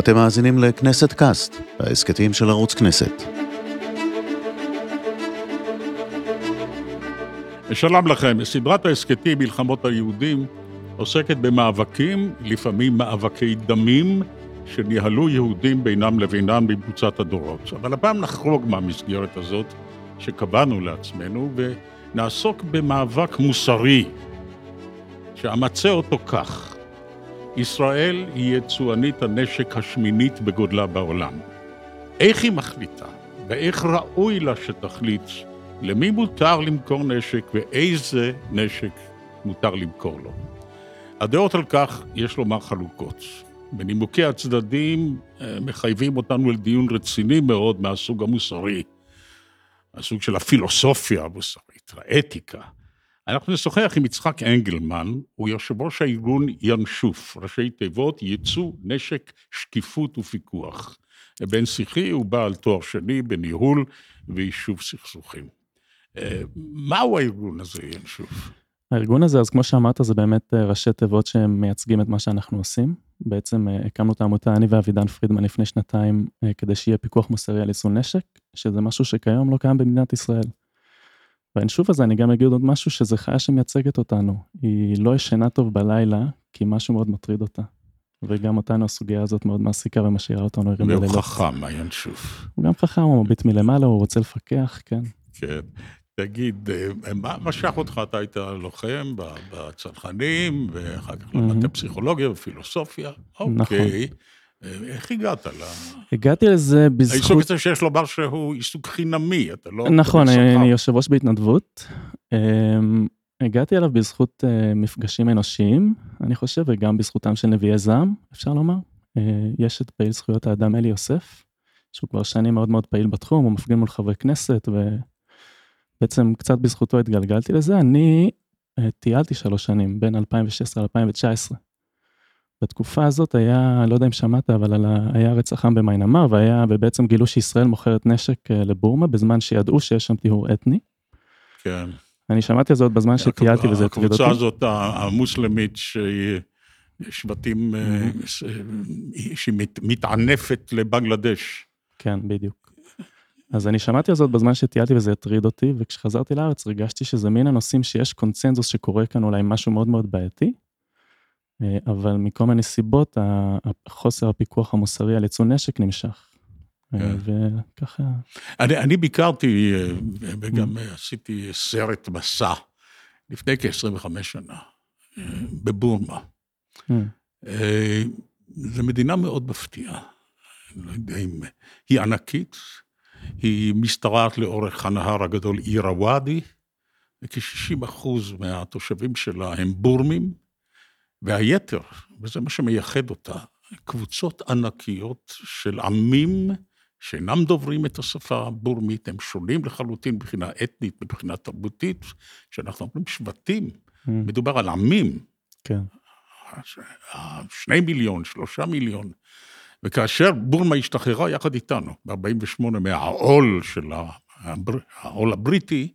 אתם מאזינים לכנסת קאסט, ההסכתים של ערוץ כנסת. שלום לכם, סדרת ההסכתים מלחמות היהודים עוסקת במאבקים, לפעמים מאבקי דמים, שניהלו יהודים בינם לבינם בקבוצת הדורות. אבל הפעם נחרוג מהמסגרת הזאת שקבענו לעצמנו ונעסוק במאבק מוסרי, שאמצה אותו כך: ישראל היא יצואנית הנשק השמינית בגודלה בעולם. איך היא מחליטה ואיך ראוי לה שתחליט למי מותר למכור נשק ואיזה נשק מותר למכור לו. הדעות על כך, יש לומר, חלוקות. בנימוקי הצדדים אה, מחייבים אותנו לדיון רציני מאוד מהסוג המוסרי, הסוג של הפילוסופיה המוסרית, האתיקה. אנחנו נשוחח עם יצחק אנגלמן, הוא יושב ראש הארגון ינשוף, ראשי תיבות ייצוא נשק, שקיפות ופיקוח. בן שיחי הוא בעל תואר שני בניהול ויישוב סכסוכים. אה, מהו הארגון הזה, ינשוף? הארגון הזה, אז כמו שאמרת, זה באמת אה, ראשי תיבות שהם מייצגים את מה שאנחנו עושים. בעצם אה, הקמנו את העמותה, אני ואבידן פרידמן לפני שנתיים, כדי שיהיה פיקוח מוסרי על יישוא נשק, שזה משהו שכיום לא קיים במדינת ישראל. והאינשוף הזה, אני גם אגיד עוד משהו, שזה חיה שמייצגת אותנו. היא לא ישנה טוב בלילה, כי משהו מאוד מטריד אותה. וגם אותנו הסוגיה הזאת מאוד מעסיקה ומשאירה אותנו ערים בלילות. והוא חכם, הינשוף. הוא גם חכם, הוא מביט מלמעלה, הוא רוצה לפקח, כן. כן. תגיד, אה, מה משך אותך? אתה היית לוחם בצנחנים, ואחר כך למדת פסיכולוגיה ופילוסופיה. נכון. איך הגעת ל... הגעתי לזה בזכות... העיסוק הזה שיש לומר שהוא עיסוק חינמי, אתה לא... נכון, אני יושב ראש בהתנדבות. אמ, הגעתי אליו בזכות אה, מפגשים אנושיים, אני חושב, וגם בזכותם של נביאי זעם, אפשר לומר. אה, יש את פעיל זכויות האדם אלי יוסף, שהוא כבר שנים מאוד מאוד פעיל בתחום, הוא מפגין מול חברי כנסת, ובעצם קצת בזכותו התגלגלתי לזה. אני אה, טיילתי שלוש שנים, בין 2016 ל-2019. בתקופה הזאת היה, לא יודע אם שמעת, אבל היה רצח עם במיינמר, והיה, ובעצם גילו שישראל מוכרת נשק אה, לבורמה, בזמן שידעו שיש שם טיהור אתני. כן. אני שמעתי על זה עוד בזמן שטיילתי וזה הטריד אותי. הקבוצה הזאת, המוסלמית, שהיא שבטים, אה, שהיא מתענפת לבנגלדש. כן, בדיוק. אז אני שמעתי על זאת בזמן שטיילתי וזה הטריד אותי, וכשחזרתי לארץ הרגשתי שזה מין הנושאים שיש קונצנזוס שקורה כאן אולי משהו מאוד מאוד בעייתי, אבל מכל מיני סיבות, חוסר הפיקוח המוסרי על ייצוא נשק נמשך. אה, כן. וככה... אני, אני ביקרתי אה, וגם mm. עשיתי סרט מסע לפני כ-25 שנה, בבורמה. זו מדינה מאוד מפתיעה. לא יודע אם... היא ענקית, היא משתרעת לאורך הנהר הגדול עיר הוואדי, וכ-60 אחוז מהתושבים שלה הם בורמים, והיתר, וזה מה שמייחד אותה, קבוצות ענקיות של עמים שאינם דוברים את השפה הבורמית, הם שונים לחלוטין מבחינה אתנית, מבחינה תרבותית, שאנחנו אומרים שבטים, mm. מדובר על עמים. כן. שני מיליון, שלושה מיליון. וכאשר בורמה השתחררה יחד איתנו, ב-48' מהעול של העול הבריטי,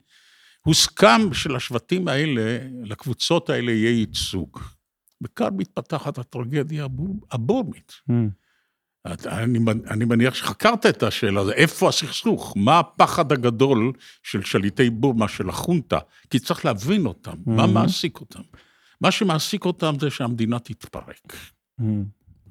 הוסכם שלשבטים האלה, לקבוצות האלה יהיה ייצוג. וכאן מתפתחת הטרגדיה הבורמית. Mm. אני, אני מניח שחקרת את השאלה הזו, איפה הסכסוך? מה הפחד הגדול של שליטי בורמה, של החונטה? כי צריך להבין אותם, mm-hmm. מה מעסיק אותם? מה שמעסיק אותם זה שהמדינה תתפרק. Mm-hmm.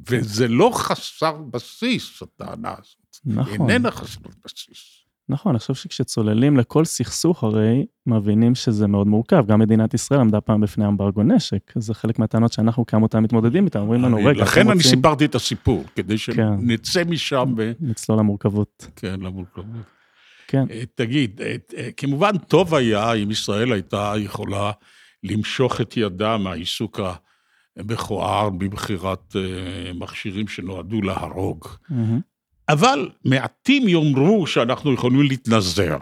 וזה לא חסר בסיס, הטענה הזאת. נכון. איננה חסר בסיס. נכון, אני חושב שכשצוללים לכל סכסוך הרי מבינים שזה מאוד מורכב. גם מדינת ישראל עמדה פעם בפני אמברגו נשק, זה חלק מהטענות שאנחנו כעמותה מתמודדים איתן, אומרים לנו, רגע, לכן אני רוצים... סיפרתי את הסיפור, כדי כן. שנצא כן. משם ו... נצלול למורכבות. כן, למורכבות. כן. אה, תגיד, אה, אה, כמובן טוב היה אם ישראל הייתה יכולה למשוך את ידה מהעיסוק המכוער בבחירת מכשירים שנועדו להרוג. Mm-hmm. אבל מעטים יאמרו שאנחנו יכולים להתנזר.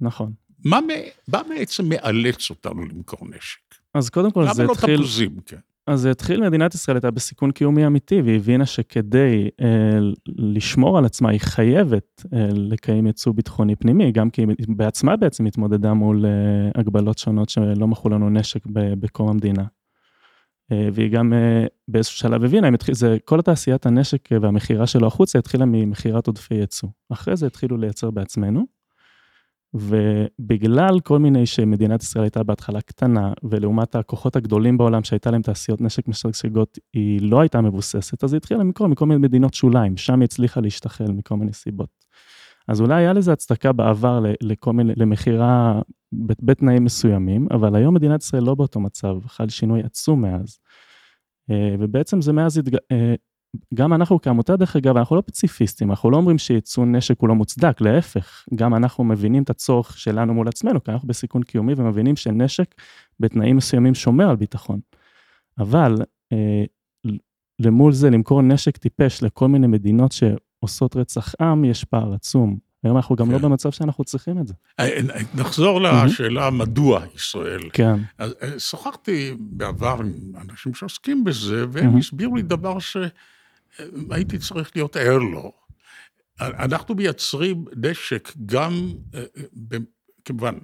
נכון. מה, מה בעצם מאלץ אותנו למכור נשק? אז קודם כל זה לא התחיל... למה לא תפוזים, כן? אז זה התחיל, מדינת ישראל הייתה בסיכון קיומי אמיתי, והיא הבינה שכדי אה, לשמור על עצמה, היא חייבת אה, לקיים ייצוא ביטחוני פנימי, גם כי היא בעצמה בעצם התמודדה מול אה, הגבלות שונות שלא מכרו לנו נשק בקום המדינה. אה, והיא גם אה, באיזשהו שלב הבינה, התחיל, זה, כל התעשיית הנשק והמכירה שלו החוצה התחילה ממכירת עודפי ייצוא. אחרי זה התחילו לייצר בעצמנו, ובגלל כל מיני שמדינת ישראל הייתה בהתחלה קטנה, ולעומת הכוחות הגדולים בעולם שהייתה להם תעשיות נשק משגשגות, היא לא הייתה מבוססת, אז היא התחילה למכור מכל מיני מדינות שוליים, שם היא הצליחה להשתחל מכל מיני סיבות. אז אולי היה לזה הצדקה בעבר למכירה בתנאים מסוימים, אבל היום מדינת ישראל לא באותו מצב, חל שינוי עצום מאז. אה, ובעצם זה מאז, התג... אה, גם אנחנו כעמותה דרך אגב, אנחנו לא פציפיסטים, אנחנו לא אומרים שייצוא נשק הוא לא מוצדק, להפך, גם אנחנו מבינים את הצורך שלנו מול עצמנו, כי אנחנו בסיכון קיומי ומבינים שנשק בתנאים מסוימים שומר על ביטחון. אבל אה, למול זה למכור נשק טיפש לכל מיני מדינות שעושות רצח עם, יש פער עצום. היום אנחנו גם לא כן. לא במצב שאנחנו צריכים את זה. אה, אה, נחזור לשאלה מדוע ישראל. כן. אז אה, שוחחתי בעבר עם אנשים שעוסקים בזה, והם הסבירו לי דבר שהייתי צריך להיות ער לו. אנחנו מייצרים נשק גם, כמובן,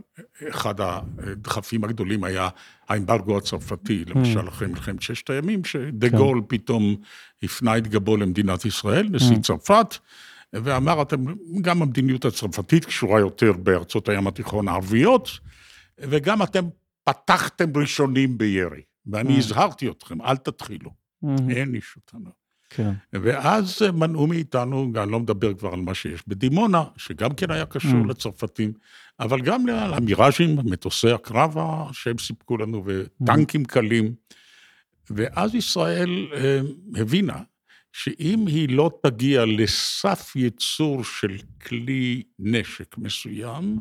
אחד הדחפים הגדולים היה האמברגו הצרפתי, למשל אחרי מלחמת ששת הימים, שדה כן. גול פתאום הפנה את גבו למדינת ישראל, נשיא צרפת. ואמר, אתם, גם המדיניות הצרפתית קשורה יותר בארצות הים התיכון הערביות, וגם אתם פתחתם ראשונים בירי. ואני mm. הזהרתי אתכם, אל תתחילו, mm-hmm. אין איש אותנו. כן. ואז מנעו מאיתנו, אני לא מדבר כבר על מה שיש בדימונה, שגם כן היה קשור mm. לצרפתים, אבל גם למיראז'ים, מטוסי הקרב שהם סיפקו לנו, וטנקים mm. קלים. ואז ישראל אה, הבינה שאם היא לא תגיע לסף ייצור של כלי נשק מסוים,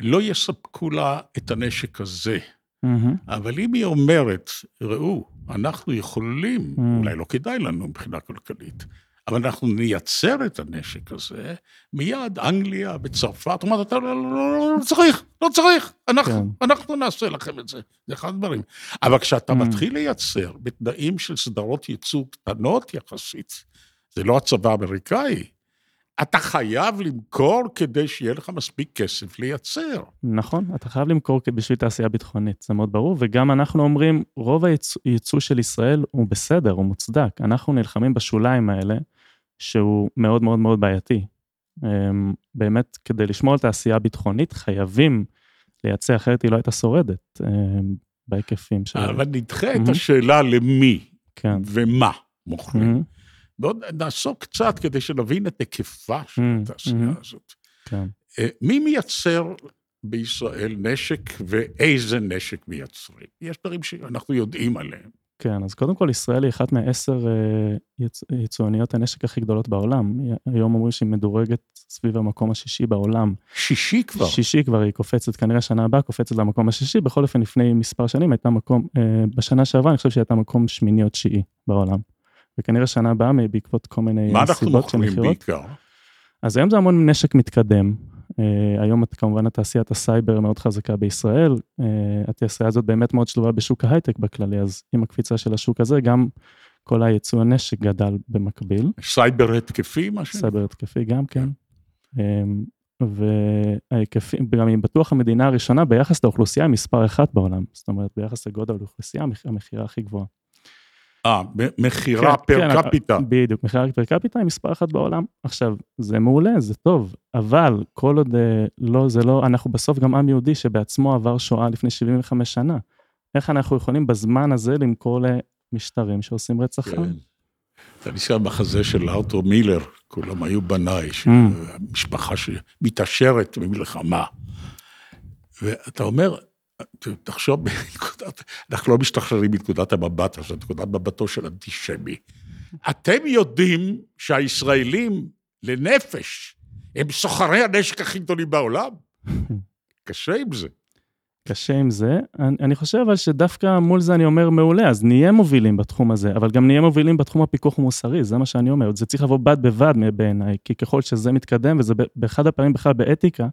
לא יספקו לה את הנשק הזה. Mm-hmm. אבל אם היא אומרת, ראו, אנחנו יכולים, mm-hmm. אולי לא כדאי לנו מבחינה כלכלית, אבל אנחנו נייצר את הנשק הזה, מיד אנגליה וצרפת, אומרת, אתה לא, לא, לא, לא צריך, לא צריך, אנחנו, כן. אנחנו נעשה לכם את זה, זה אחד הדברים. אבל כשאתה mm. מתחיל לייצר בתנאים של סדרות ייצוא קטנות יחסית, זה לא הצבא האמריקאי, אתה חייב למכור כדי שיהיה לך מספיק כסף לייצר. נכון, אתה חייב למכור בשביל תעשייה ביטחונית, זה מאוד ברור, וגם אנחנו אומרים, רוב הייצוא של ישראל הוא בסדר, הוא מוצדק, אנחנו נלחמים בשוליים האלה. שהוא מאוד מאוד מאוד בעייתי. אמ, באמת, כדי לשמור על תעשייה ביטחונית, חייבים לייצא, אחרת היא לא הייתה שורדת אמ, בהיקפים שלה. אבל נדחה את השאלה למי כן. ומה מוכרים. ועוד נעסוק קצת כדי שנבין את היקפה של התעשייה הזאת. כן. אה, מי מייצר בישראל נשק ואיזה נשק מייצרים? יש דברים שאנחנו יודעים עליהם. כן, אז קודם כל ישראל היא אחת מעשר אה, יצואניות הנשק הכי גדולות בעולם. היום אומרים שהיא מדורגת סביב המקום השישי בעולם. שישי כבר? שישי כבר, היא קופצת, כנראה שנה הבאה קופצת למקום השישי. בכל אופן, לפני מספר שנים הייתה מקום, אה, בשנה שעברה אני חושב שהיא הייתה מקום שמיני או תשיעי בעולם. וכנראה שנה הבאה בעקבות כל מיני סיבות של מכירות. מה אנחנו מוכרים בעיקר? אז היום זה המון נשק מתקדם. Uh, היום כמובן התעשיית הסייבר מאוד חזקה בישראל, uh, התעשייה הזאת באמת מאוד שלובה בשוק ההייטק בכללי, אז עם הקפיצה של השוק הזה, גם כל היצוא הנשק גדל במקביל. סייבר התקפי, מה ש... סייבר התקפי גם כן. Um, וההיקפים, גם אם בטוח המדינה הראשונה ביחס לאוכלוסייה מספר אחת בעולם, זאת אומרת ביחס לגודל האוכלוסייה, המכירה הכי גבוהה. אה, מכירה כן, per כן, capita. בדיוק, מכירה per capita היא מספר אחת בעולם. עכשיו, זה מעולה, זה טוב, אבל כל עוד אה, לא, זה לא, אנחנו בסוף גם עם יהודי שבעצמו עבר שואה לפני 75 שנה. איך אנחנו יכולים בזמן הזה למכור למשטרים שעושים רצח כן. עם? אתה נשאר מחזה של ארתור מילר, כולם היו בניי, mm. משפחה שמתעשרת ממלחמה. ואתה אומר, תחשוב, אנחנו לא משתחררים מנקודת המבט הזאת, נקודת מבטו של אנטישמי. אתם יודעים שהישראלים לנפש הם סוחרי הנשק הכי גדולים בעולם? קשה עם זה. קשה עם זה. אני, אני חושב אבל שדווקא מול זה אני אומר מעולה, אז נהיה מובילים בתחום הזה, אבל גם נהיה מובילים בתחום הפיקוח המוסרי, זה מה שאני אומר. זה צריך לבוא בד בבד בעיניי, כי ככל שזה מתקדם, וזה באחד הפעמים בכלל באתיקה,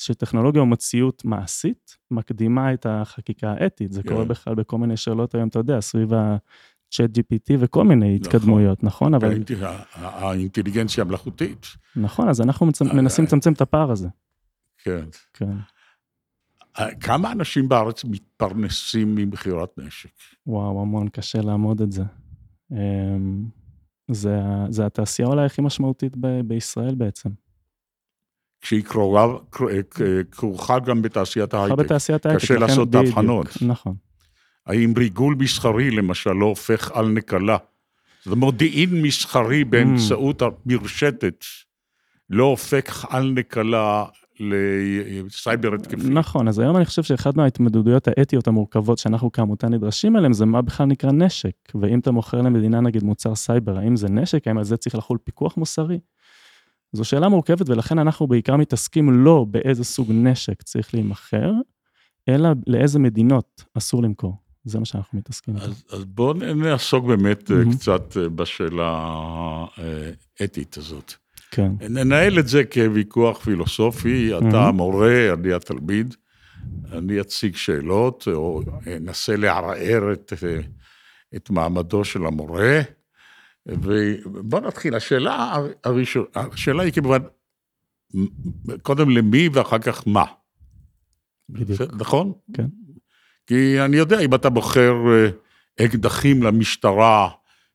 שטכנולוגיה או מציאות מעשית מקדימה את החקיקה האתית. זה yeah. קורה כן. בכלל בכל מיני שאלות היום, אתה יודע, סביב ה-chat GPT וכל מיני נכון. התקדמויות, נכון? אבל... האינטליגנציה המלאכותית. נכון, אז אנחנו מצ... מנסים לצמצם את הפער הזה. כן. כן. כמה אנשים בארץ מתפרנסים ממכירת נשק? וואו, המון, קשה לעמוד את זה. אמ, זה, זה התעשייה אולי הכי משמעותית ב, בישראל בעצם. כשהיא קרובה, כרוכה גם בתעשיית ההייטק. כרוכה בתעשיית ההייטק. קשה לעשות את ההבחנות. נכון. האם ריגול מסחרי, למשל, לא הופך על נקלה? זה מודיעין מסחרי באמצעות המרשתת, לא הופך על נקלה לסייבר התקפי. נכון, אז היום אני חושב שאחד מההתמודדויות האתיות המורכבות שאנחנו כעמותה נדרשים אליהן, זה מה בכלל נקרא נשק. ואם אתה מוכר למדינה נגיד מוצר סייבר, האם זה נשק? האם על זה צריך לחול פיקוח מוסרי? זו שאלה מורכבת, ולכן אנחנו בעיקר מתעסקים לא באיזה סוג נשק צריך להימכר, אלא לאיזה מדינות אסור למכור. זה מה שאנחנו מתעסקים איתו. אז, אז בואו נעסוק באמת mm-hmm. קצת אה, בשאלה האתית הזאת. כן. ננהל את זה כוויכוח פילוסופי, אתה mm-hmm. המורה, אני התלמיד, אני אציג שאלות, או אנסה לערער את, את מעמדו של המורה, ובואו נתחיל. השאלה הראשונה, השאלה היא כמובן, קודם למי ואחר כך מה. בדיוק. נכון? כן. כי אני יודע, אם אתה בוחר אה, אקדחים למשטרה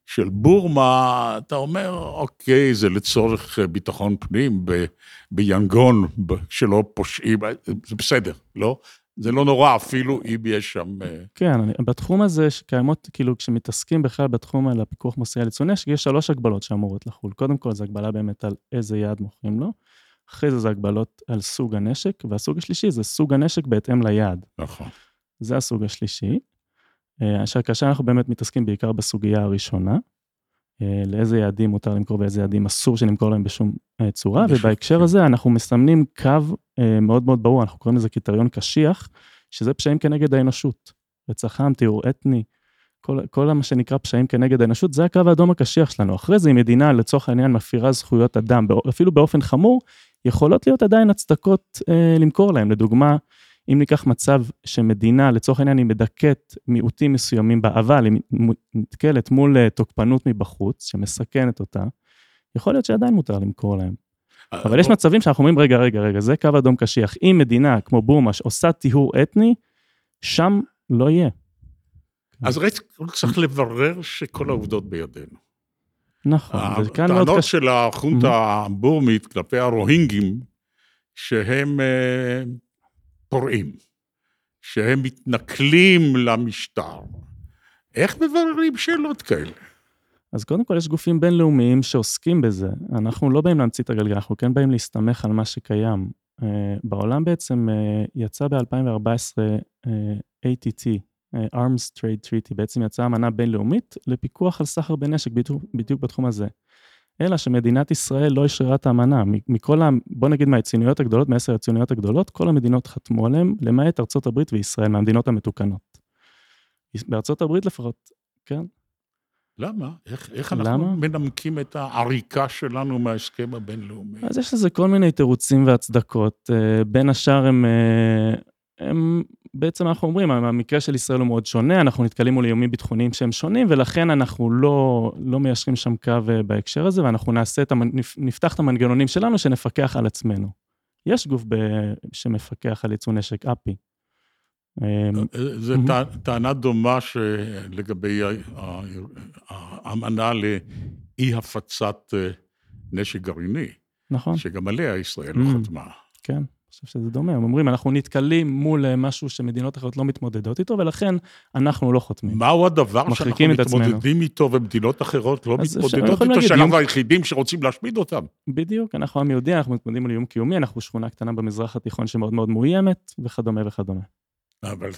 של בורמה, אתה אומר, אוקיי, זה לצורך אה, ביטחון פנים ב, ביאנגון, שלא פושעים, אה, זה בסדר, לא? זה לא נורא אפילו אם יש שם... כן, אני, בתחום הזה שקיימות, כאילו, כשמתעסקים בכלל בתחום על הפיקוח מוסרי על יצוא נשק, יש שלוש הגבלות שאמורות לחול. קודם כל, זו הגבלה באמת על איזה יעד מוכרים לו. אחרי זה זה הגבלות על סוג הנשק, והסוג השלישי זה סוג הנשק בהתאם ליעד. נכון. זה הסוג השלישי. אה, אשר כאשר אנחנו באמת מתעסקים בעיקר בסוגיה הראשונה, אה, לאיזה יעדים מותר למכור ואיזה יעדים אסור שנמכור להם בשום אה, צורה, ובהקשר הזה אנחנו מסמנים קו מאוד מאוד ברור, אנחנו קוראים לזה קריטריון קשיח, שזה פשעים כנגד האנושות. רצח עם, טיהור אתני, כל, כל מה שנקרא פשעים כנגד האנושות, זה הקו האדום הקשיח שלנו. אחרי זה, אם מדינה לצורך העניין מפירה זכויות אדם, אפילו באופן חמור, יכולות להיות עדיין הצדקות אה, למכור להם. לדוגמה, אם ניקח מצב שמדינה, לצורך העניין, היא מדכאת מיעוטים מסוימים באבל, היא נתקלת מול אה, תוקפנות מבחוץ, שמסכנת אותה, יכול להיות שעדיין מותר למכור להם. אה, אבל יש מצבים שאנחנו אומרים, רגע, רגע, רגע, זה קו אדום קשיח. אם מדינה כמו בורמה שעושה טיהור אתני, שם לא יהיה. אז צריך לברר שכל העובדות בידינו. נכון, וכאן מאוד קשה. הטענות של החונטה הבורמית כלפי הרוהינגים, שהם אה, פורעים, שהם מתנכלים למשטר. איך מבררים שאלות כאלה? אז קודם כל יש גופים בינלאומיים שעוסקים בזה. אנחנו לא באים להמציא את הגלגל, אנחנו כן באים להסתמך על מה שקיים. Uh, בעולם בעצם uh, יצא ב-2014 uh, ATT, Arms Trade Treaty, בעצם יצאה אמנה בינלאומית לפיקוח על סחר בנשק בדיוק בתחום הזה. אלא שמדינת ישראל לא אשררה את האמנה. מכל ה... בוא נגיד מהציוניות הגדולות, מעשר הציוניות הגדולות, כל המדינות חתמו עליהן, למעט ארצות הברית וישראל, מהמדינות המתוקנות. בארצות הברית לפחות, כן. למה? איך, איך אנחנו למה? מנמקים את העריקה שלנו מההסכם הבינלאומי? אז יש לזה כל מיני תירוצים והצדקות. אה, בין השאר הם אה, הם בעצם אנחנו אומרים, המקרה של ישראל הוא מאוד שונה, אנחנו נתקלים מול איומים ביטחוניים שהם שונים, ולכן אנחנו לא, לא מיישרים שם קו אה, בהקשר הזה, ואנחנו נעשה את, המנ... נפתח את המנגנונים שלנו שנפקח על עצמנו. יש גוף ב... שמפקח על ייצוא נשק, אפי. זו טענה דומה שלגבי האמנה לאי הפצת אה, נשק גרעיני. נכון. שגם עליה ישראל לא חתמה. כן. חושב שזה דומה, הם אומרים, אנחנו נתקלים מול אה, משהו שמדינות אחרות לא מתמודדות איתו, ולכן אנחנו לא חותמים. מהו הדבר שאנחנו מתמודדים איתו ומדינות אחרות לא מתמודדות איתו, שאנחנו היחידים שרוצים להשמיד אותם? בדיוק, אנחנו עם יהודי, אנחנו מתמודדים על איום קיומי, אנחנו שכונה קטנה במזרח התיכון שמאוד מאוד מאוימת, וכדומה וכדומה. אבל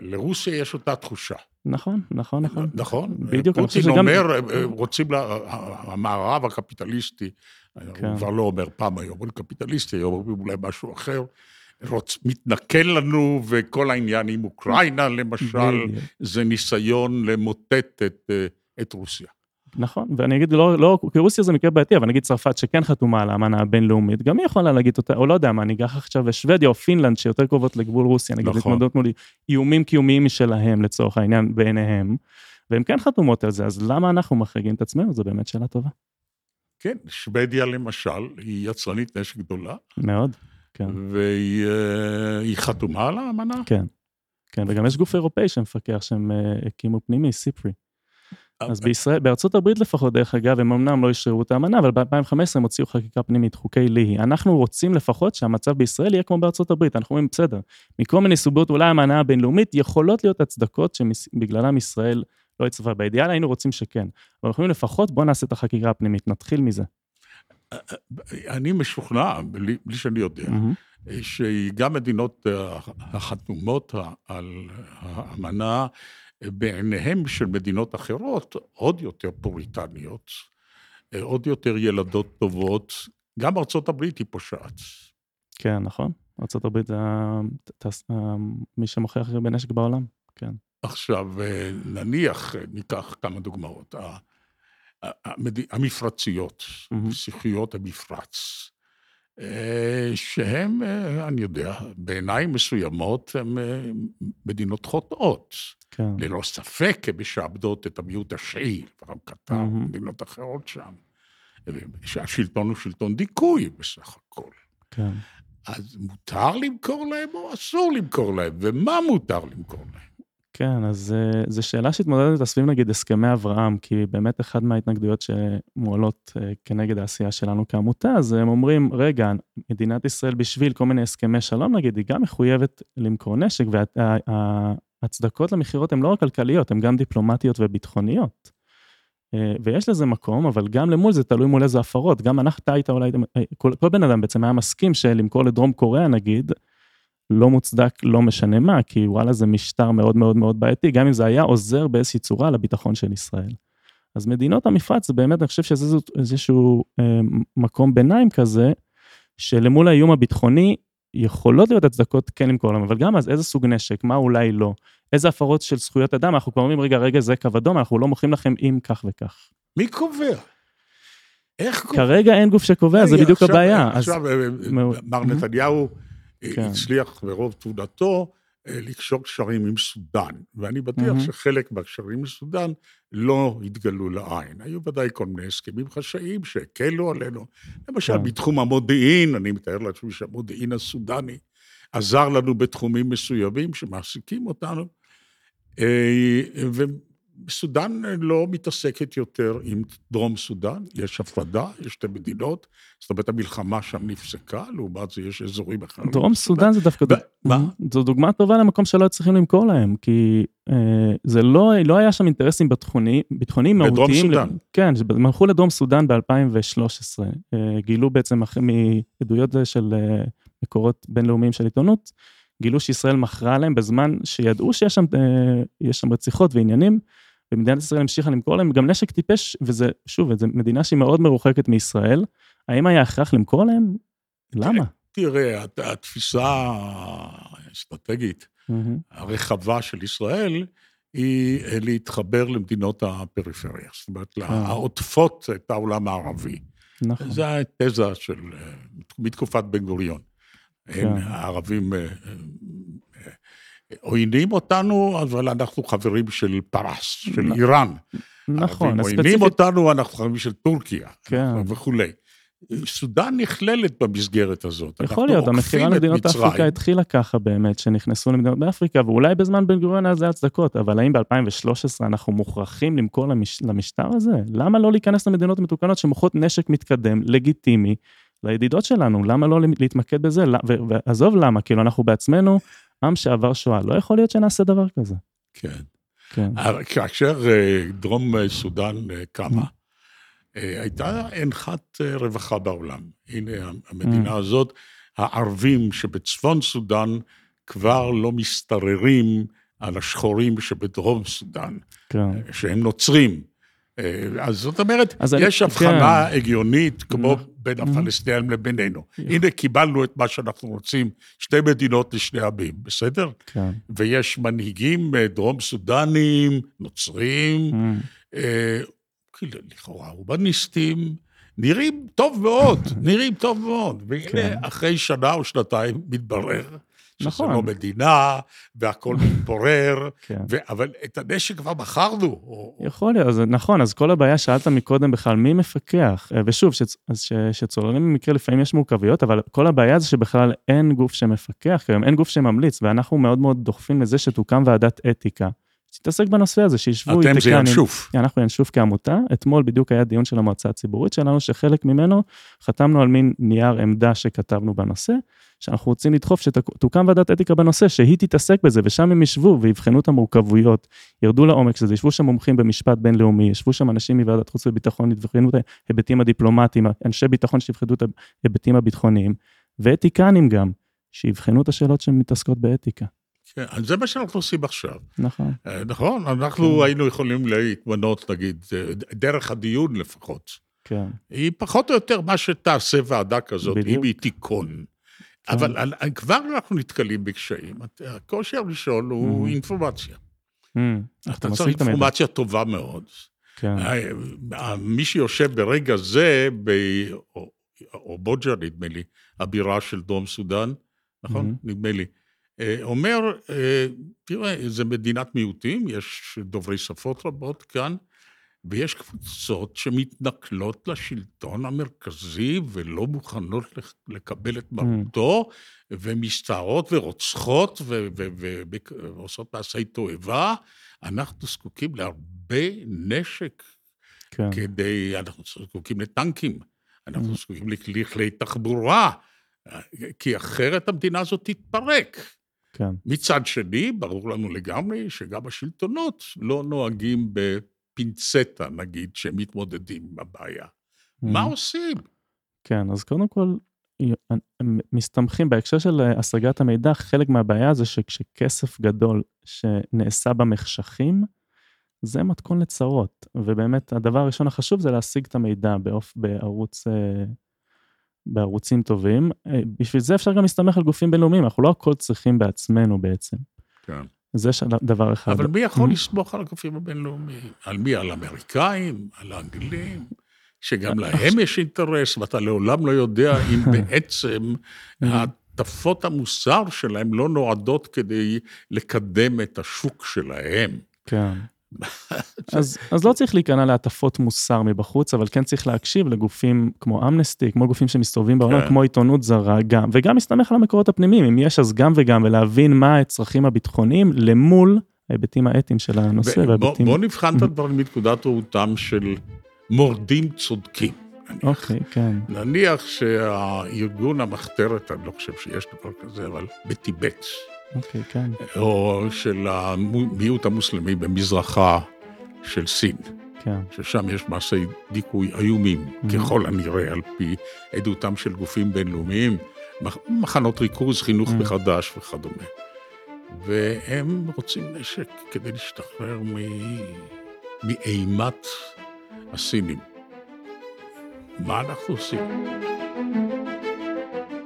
לרוסיה יש אותה תחושה. נכון, נכון, נכון. נכון. בדיוק. פוטין אומר, אה, רוצים, המערב הקפיטליסטי, כן. הוא כבר לא אומר פעם היום, אומרים קפיטליסטי, היום אומרים אולי משהו אחר. רוצ, מתנכל לנו, וכל העניין עם אוקראינה, למשל, זה ניסיון למוטט את, אה, את רוסיה. נכון, ואני אגיד, לא, לא, כי רוסיה זה מקרה בעייתי, אבל נגיד צרפת שכן חתומה על האמנה הבינלאומית, גם היא יכולה להגיד אותה, או לא יודע מה, אני אגח עכשיו לשוודיה או פינלנד שיותר קרובות לגבול רוסיה, נגיד, נכון. להתמודדות מול איומים קיומיים משלהם לצורך העניין בעיניהם, והן כן חתומות על זה, אז למה אנחנו מחריגים את עצמנו? זו באמת שאלה טובה. כן, שוודיה למשל, היא יצרנית נשק גדולה. מאוד. כן. והיא אה, חתומה על האמנה? כן. כן, וגם יש גוף אירופאי שמפקח שהם אה, הקימו פנימי, סיפרי. אז בישראל, בארצות הברית לפחות, דרך אגב, הם אמנם לא אישרו את האמנה, אבל ב-2015 הם הוציאו חקיקה פנימית, חוקי ליהי. אנחנו רוצים לפחות שהמצב בישראל יהיה כמו בארצות הברית, אנחנו אומרים, בסדר, מכל מיני סוגות, אולי האמנה הבינלאומית, יכולות להיות הצדקות שבגללם ישראל לא הצטרפה. באידיאל היינו רוצים שכן. אבל אנחנו אומרים לפחות, בואו נעשה את החקיקה הפנימית, נתחיל מזה. אני משוכנע, בלי, בלי שאני יודע, Mm-hmm. שגם מדינות אה, החתומות על האמנה, בעיניהם של מדינות אחרות, עוד יותר פוריטניות, אה, עוד יותר ילדות טובות, גם ארצות הברית היא פושעת. כן, נכון. ארה"ב זה ה- תס- ה- מי שמוכר הכי הרבה נשק בעולם, כן. עכשיו, אה, נניח, אה, ניקח כמה דוגמאות. המפרציות. שיחיות המפרץ, אה, שהם, אה, אני יודע, בעיניים מסוימות, הן מדינות חוטאות. כן. ללא ספק הן משעבדות את המיעוט השיעי, כבר קטר, מהמם. מדינות אחרות שם. שהשלטון הוא שלטון דיכוי בסך הכל. כן. אז מותר למכור להם או אסור למכור להם? ומה מותר למכור להם? כן, אז אה, זו שאלה שהתמודדת סביב נגיד הסכמי אברהם, כי באמת אחת מההתנגדויות שמועלות אה, כנגד העשייה שלנו כעמותה, אז הם אומרים, רגע, מדינת ישראל בשביל כל מיני הסכמי שלום נגיד, היא גם מחויבת למכור נשק, וההצדקות למכירות הן לא רק כלכליות, הן גם דיפלומטיות וביטחוניות. אה, ויש לזה מקום, אבל גם למול זה תלוי מול איזה הפרות. גם אנחנו, אתה היית אולי, כל, כל בן אדם בעצם היה מסכים שלמכור לדרום קוריאה נגיד, לא מוצדק, לא משנה מה, כי וואלה זה משטר מאוד מאוד מאוד בעייתי, גם אם זה היה עוזר באיזושהי צורה לביטחון של ישראל. אז מדינות המפרץ, זה באמת, אני חושב שזה איזשהו אה, מקום ביניים כזה, שלמול האיום הביטחוני, יכולות להיות הצדקות כן למכור להם, אבל גם אז איזה סוג נשק, מה אולי לא, איזה הפרות של זכויות אדם, אנחנו כבר אומרים, רגע, רגע, זה קו אדום, אנחנו לא מוכרים לכם אם כך וכך. מי קובע? איך קובע? כרגע אין גוף שקובע, זה בדיוק הבעיה. עכשיו, אה, מאוד. מר. נתניהו אה, כן. הצליח ברוב תעודתו אה, לקשור קשרים עם סודאן, ואני בטוח Mhm. שחלק מהקשרים עם סודאן לא התגלו לעין. היו ודאי כל מיני הסכמים חשאיים שהקלו עלינו. למשל, כן. בתחום המודיעין, אני מתאר לעצמי שהמודיעין הסודני עזר לנו בתחומים מסוימים שמעסיקים אותנו, וסודאן לא מתעסקת יותר עם דרום סודאן, יש הפרדה, יש שתי מדינות, זאת אומרת, המלחמה שם נפסקה, לעומת זה יש אזורים אחרים. דרום סודאן זה דווקא, ו- מה? זו דוגמה טובה למקום שלא היו צריכים למכור להם, כי אה, זה לא, לא היה שם אינטרסים ביטחוני- ביטחוניים בדרום מהותיים. סודאן. כן, הם הלכו לדרום סודאן ב-2013, אה, גילו בעצם אחרי מעדויות של אה, מקורות בינלאומיים של עיתונות, גילו שישראל מכרה להם בזמן שידעו שיש שם, אה, שם רציחות ועניינים, ומדינת ישראל המשיכה למכור להם גם נשק טיפש, וזה, שוב, זו מדינה שהיא מאוד מרוחקת מישראל, האם היה הכרח למכור להם? למה? תראה, הת- התפיסה האסטרטגית. הרחבה של ישראל היא אה, להתחבר למדינות הפריפריה, זאת אומרת, העוטפות את העולם הערבי. נכון. זו התזה של, אה, מתקופת בן גוריון. כן. הערבים אה, עוינים אותנו, אבל אנחנו חברים של פרס, של נ- איראן. נכון, אז עוינים ספציפית, אותנו, אנחנו חברים של טורקיה, כן. וכולי. סודאן נכללת במסגרת הזאת. יכול להיות, המכירה למדינות. אפריקה התחילה ככה באמת, שנכנסו למדינות באפריקה, ואולי בזמן בן גוריון היה לזה הצדקות, אבל האם ב-2013 אנחנו מוכרחים למכור למש... למשטר הזה? למה לא להיכנס למדינות מתוקנות שמוכרות נשק מתקדם, לגיטימי, לידידות שלנו? למה לא להתמקד בזה? ועזוב למה, כאילו אנחנו בעצמנו עם שעבר שואה, לא יכול להיות שנעשה דבר כזה. כן. כן, כאשר אה, דרום אה, סודאן אה, קמה, הייתה אנחת רווחה בעולם. הנה המדינה הזאת, הערבים שבצפון סודאן כבר לא משתררים על השחורים שבדרום סודאן, כן. שהם נוצרים. אה, אז זאת אומרת, אז יש הבחנה כן. הגיונית כמו נכון. בין Mhm. הפלסטינים לבינינו. הנה, קיבלנו את מה שאנחנו רוצים, שתי מדינות לשני עמים, בסדר? כן. ויש מנהיגים אה, דרום סודנים, נוצרים, Mm, אה, כאילו, לכאורה הומניסטים, נראים טוב מאוד, נראים טוב מאוד. כן. והנה, אחרי שנה או שנתיים מתברר שזה נכון. לא מדינה, והכול מתפורר, כן. ו- אבל את הנשק כבר מכרנו. או- יכול להיות, אז נכון, אז כל הבעיה, שאלת מקודם בכלל, מי מפקח? אה, ושוב, אז ש- שצוללים במקרה לפעמים יש מורכבויות, אבל כל הבעיה זה שבכלל אין גוף שמפקח כיום, אין גוף שממליץ, ואנחנו מאוד מאוד דוחפים לזה שתוקם ועדת אתיקה, שתתעסק בנושא הזה, שישבו אתם זה. ינשוף. אנחנו ינשוף כעמותה, אתמול בדיוק היה דיון של המועצה הציבורית שלנו, שחלק ממנו חתמנו על מין נייר עמדה שכתבנו בנושא, שאנחנו רוצים לדחוף שתוקם ועדת אתיקה בנושא, שהיא תתעסק בזה, ושם הם ישבו ויבחנו את המורכבויות, ירדו לעומק של זה, ישבו שם מומחים במשפט בינלאומי, ישבו שם אנשים מוועדת חוץ וביטחון, יבחנו את ההיבטים הדיפלומטיים, אנשי ביטחון שיבחנו את ההיבטים הביטחוניים, ואתיקנים גם, שיבחנו את השאלות שמתעסקות באתיקה. כן, זה מה שאנחנו עושים עכשיו. נכון, אה, נכון, אנחנו כן. היינו יכולים להתמנות, נגיד, אה, דרך הדיון לפחות. כן, היא פחות או יותר מה שתעשה ועדה כזאת, בדיוק. אם היא תיכון. כן. אבל על- על- כבר אנחנו נתקלים בקשיים. הקושי הראשון הוא Mhm. אינפורמציה. Mm, איך אתה משיג צריך את? אינפורמציה טובה מאוד. כן, אה, מי שיושב ברגע זה באובוג'ה, נדמה לי, הבירה של דרום סודאן, נכון? Mhm. נדמה לי. אה, אומר, אה, תראה, זה מדינת מיעוטים, יש דוברי שפות רבות כאן, ויש קבוצות שמתנכלות לשלטון המרכזי ולא מוכנות לק- לקבל את מרותו, ומסתערות ורוצחות ועושות מעשי תועבה. אנחנו זקוקים להרבה נשק כן, כדי, אנחנו זקוקים לטנקים, אנחנו Mhm. זקוקים לכלי כלי תחבורה, כי אחרת המדינה הזאת תתפרק. כן, מצד שני, ברור לנו לגמרי שגם השלטונות לא נוהגים בפינצטה, נגיד, שמתמודדים עם הבעיה. מה Mm. עושים? כן, אז קודם כל, הם מסתמכים בהקשר של אה, השגת המידע, חלק מהבעיה זה שכשכסף גדול שנעשה במחשכים, זה מתכון לצרות, ובאמת הדבר הראשון החשוב זה להשיג את המידע באופ... בערוץ, אה, בערוצים טובים. אה, בשביל זה אפשר גם להסתמך על גופים בינלאומיים, אנחנו לא הכל צריכים בעצמנו בעצם. כן. זה דבר אחד. אבל מי יכול. לסמוך על הגופים הבינלאומיים? על מי? על האמריקאים? על האנגלים? שגם אה, להם יש אינטרס, ואתה לעולם לא יודע אם בעצם Mhm. הטפות המוסר שלהם לא נועדות כדי לקדם את השוק שלהם. כן. אז, אז לא צריך להיכנע להטפות מוסר מבחוץ, אבל כן צריך להקשיב לגופים כמו אמנסטי, כמו גופים שמסתובבים בעולם, כן. כמו עיתונות זרה, גם, וגם להסתמך על המקורות הפנימיים, אם יש אז גם וגם, ולהבין מה הצרכים הביטחוניים למול ההיבטים האתיים של הנושא. בוא, וההיבטים... בוא נבחן את. הדברים מנקודת ראותם של מורדים צודקים. אוקיי, כן, נניח שהארגון המחתרת, אני לא חושב שיש דבר כזה, אבל בטיבט, אוקיי, כן, או של המיעוט המוסלמי במזרחה של סין, כן, ששם יש מעשי דיכוי איומים, Mhm. ככל הנראה, על פי עדותם של גופים בינלאומיים, מח- מחנות ריכוז, חינוך Mhm. מחדש וכדומה. והם רוצים נשק כדי להשתחרר מ- מאימת הסינים. מה אנחנו עושים?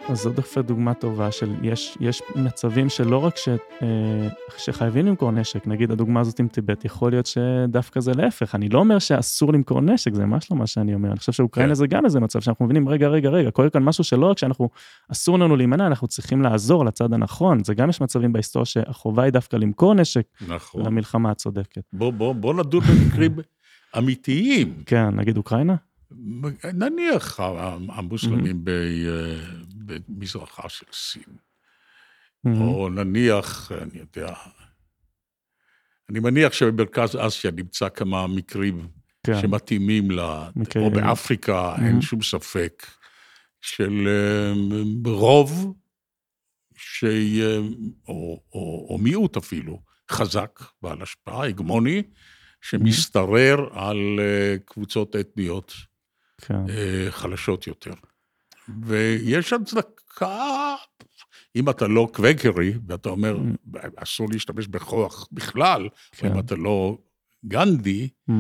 אז זו דווקא דוגמה טובה של יש, יש מצבים שלא רק ש, אה, שחייבים למכור נשק, נגיד הדוגמה הזאת עם טיבט, יכול להיות שדווקא זה להפך, אני לא אומר שאסור למכור נשק, זה ממש לא מה שאני אומר, אני חושב שאוקראינה כן. זה גם איזה מצב שאנחנו מבינים, רגע, רגע, רגע, קורה כאן משהו שלא רק שאנחנו, אסור לנו להימנע, אנחנו צריכים לעזור לצד הנכון, זה גם יש מצבים בהיסטוריה שהחובה היא דווקא למכור נשק נכון. למלחמה הצודקת. בוא, בוא, בוא נדון במקרים אמיתיים. כן, נגיד אוקראינה? נניח המוסלמים ב- במזרחה של סין, או נניח, אני יודע, אני מניח שבמרכז אסיה נמצא כמה מקרים כן, שמתאימים ל... מקרים. או באפריקה, אין Mhm. שום ספק, של אה, רוב, ש... או, או, או מיעוט אפילו, חזק, בעל השפעה, הגמוני, שמשתרר על אה, קבוצות אתניות כן, אה, חלשות יותר. ויש הצדקה, אם אתה לא קווקרי, ואתה אומר, אסור להשתמש בכוח בכלל, כן. אם אתה לא גנדי, Mm,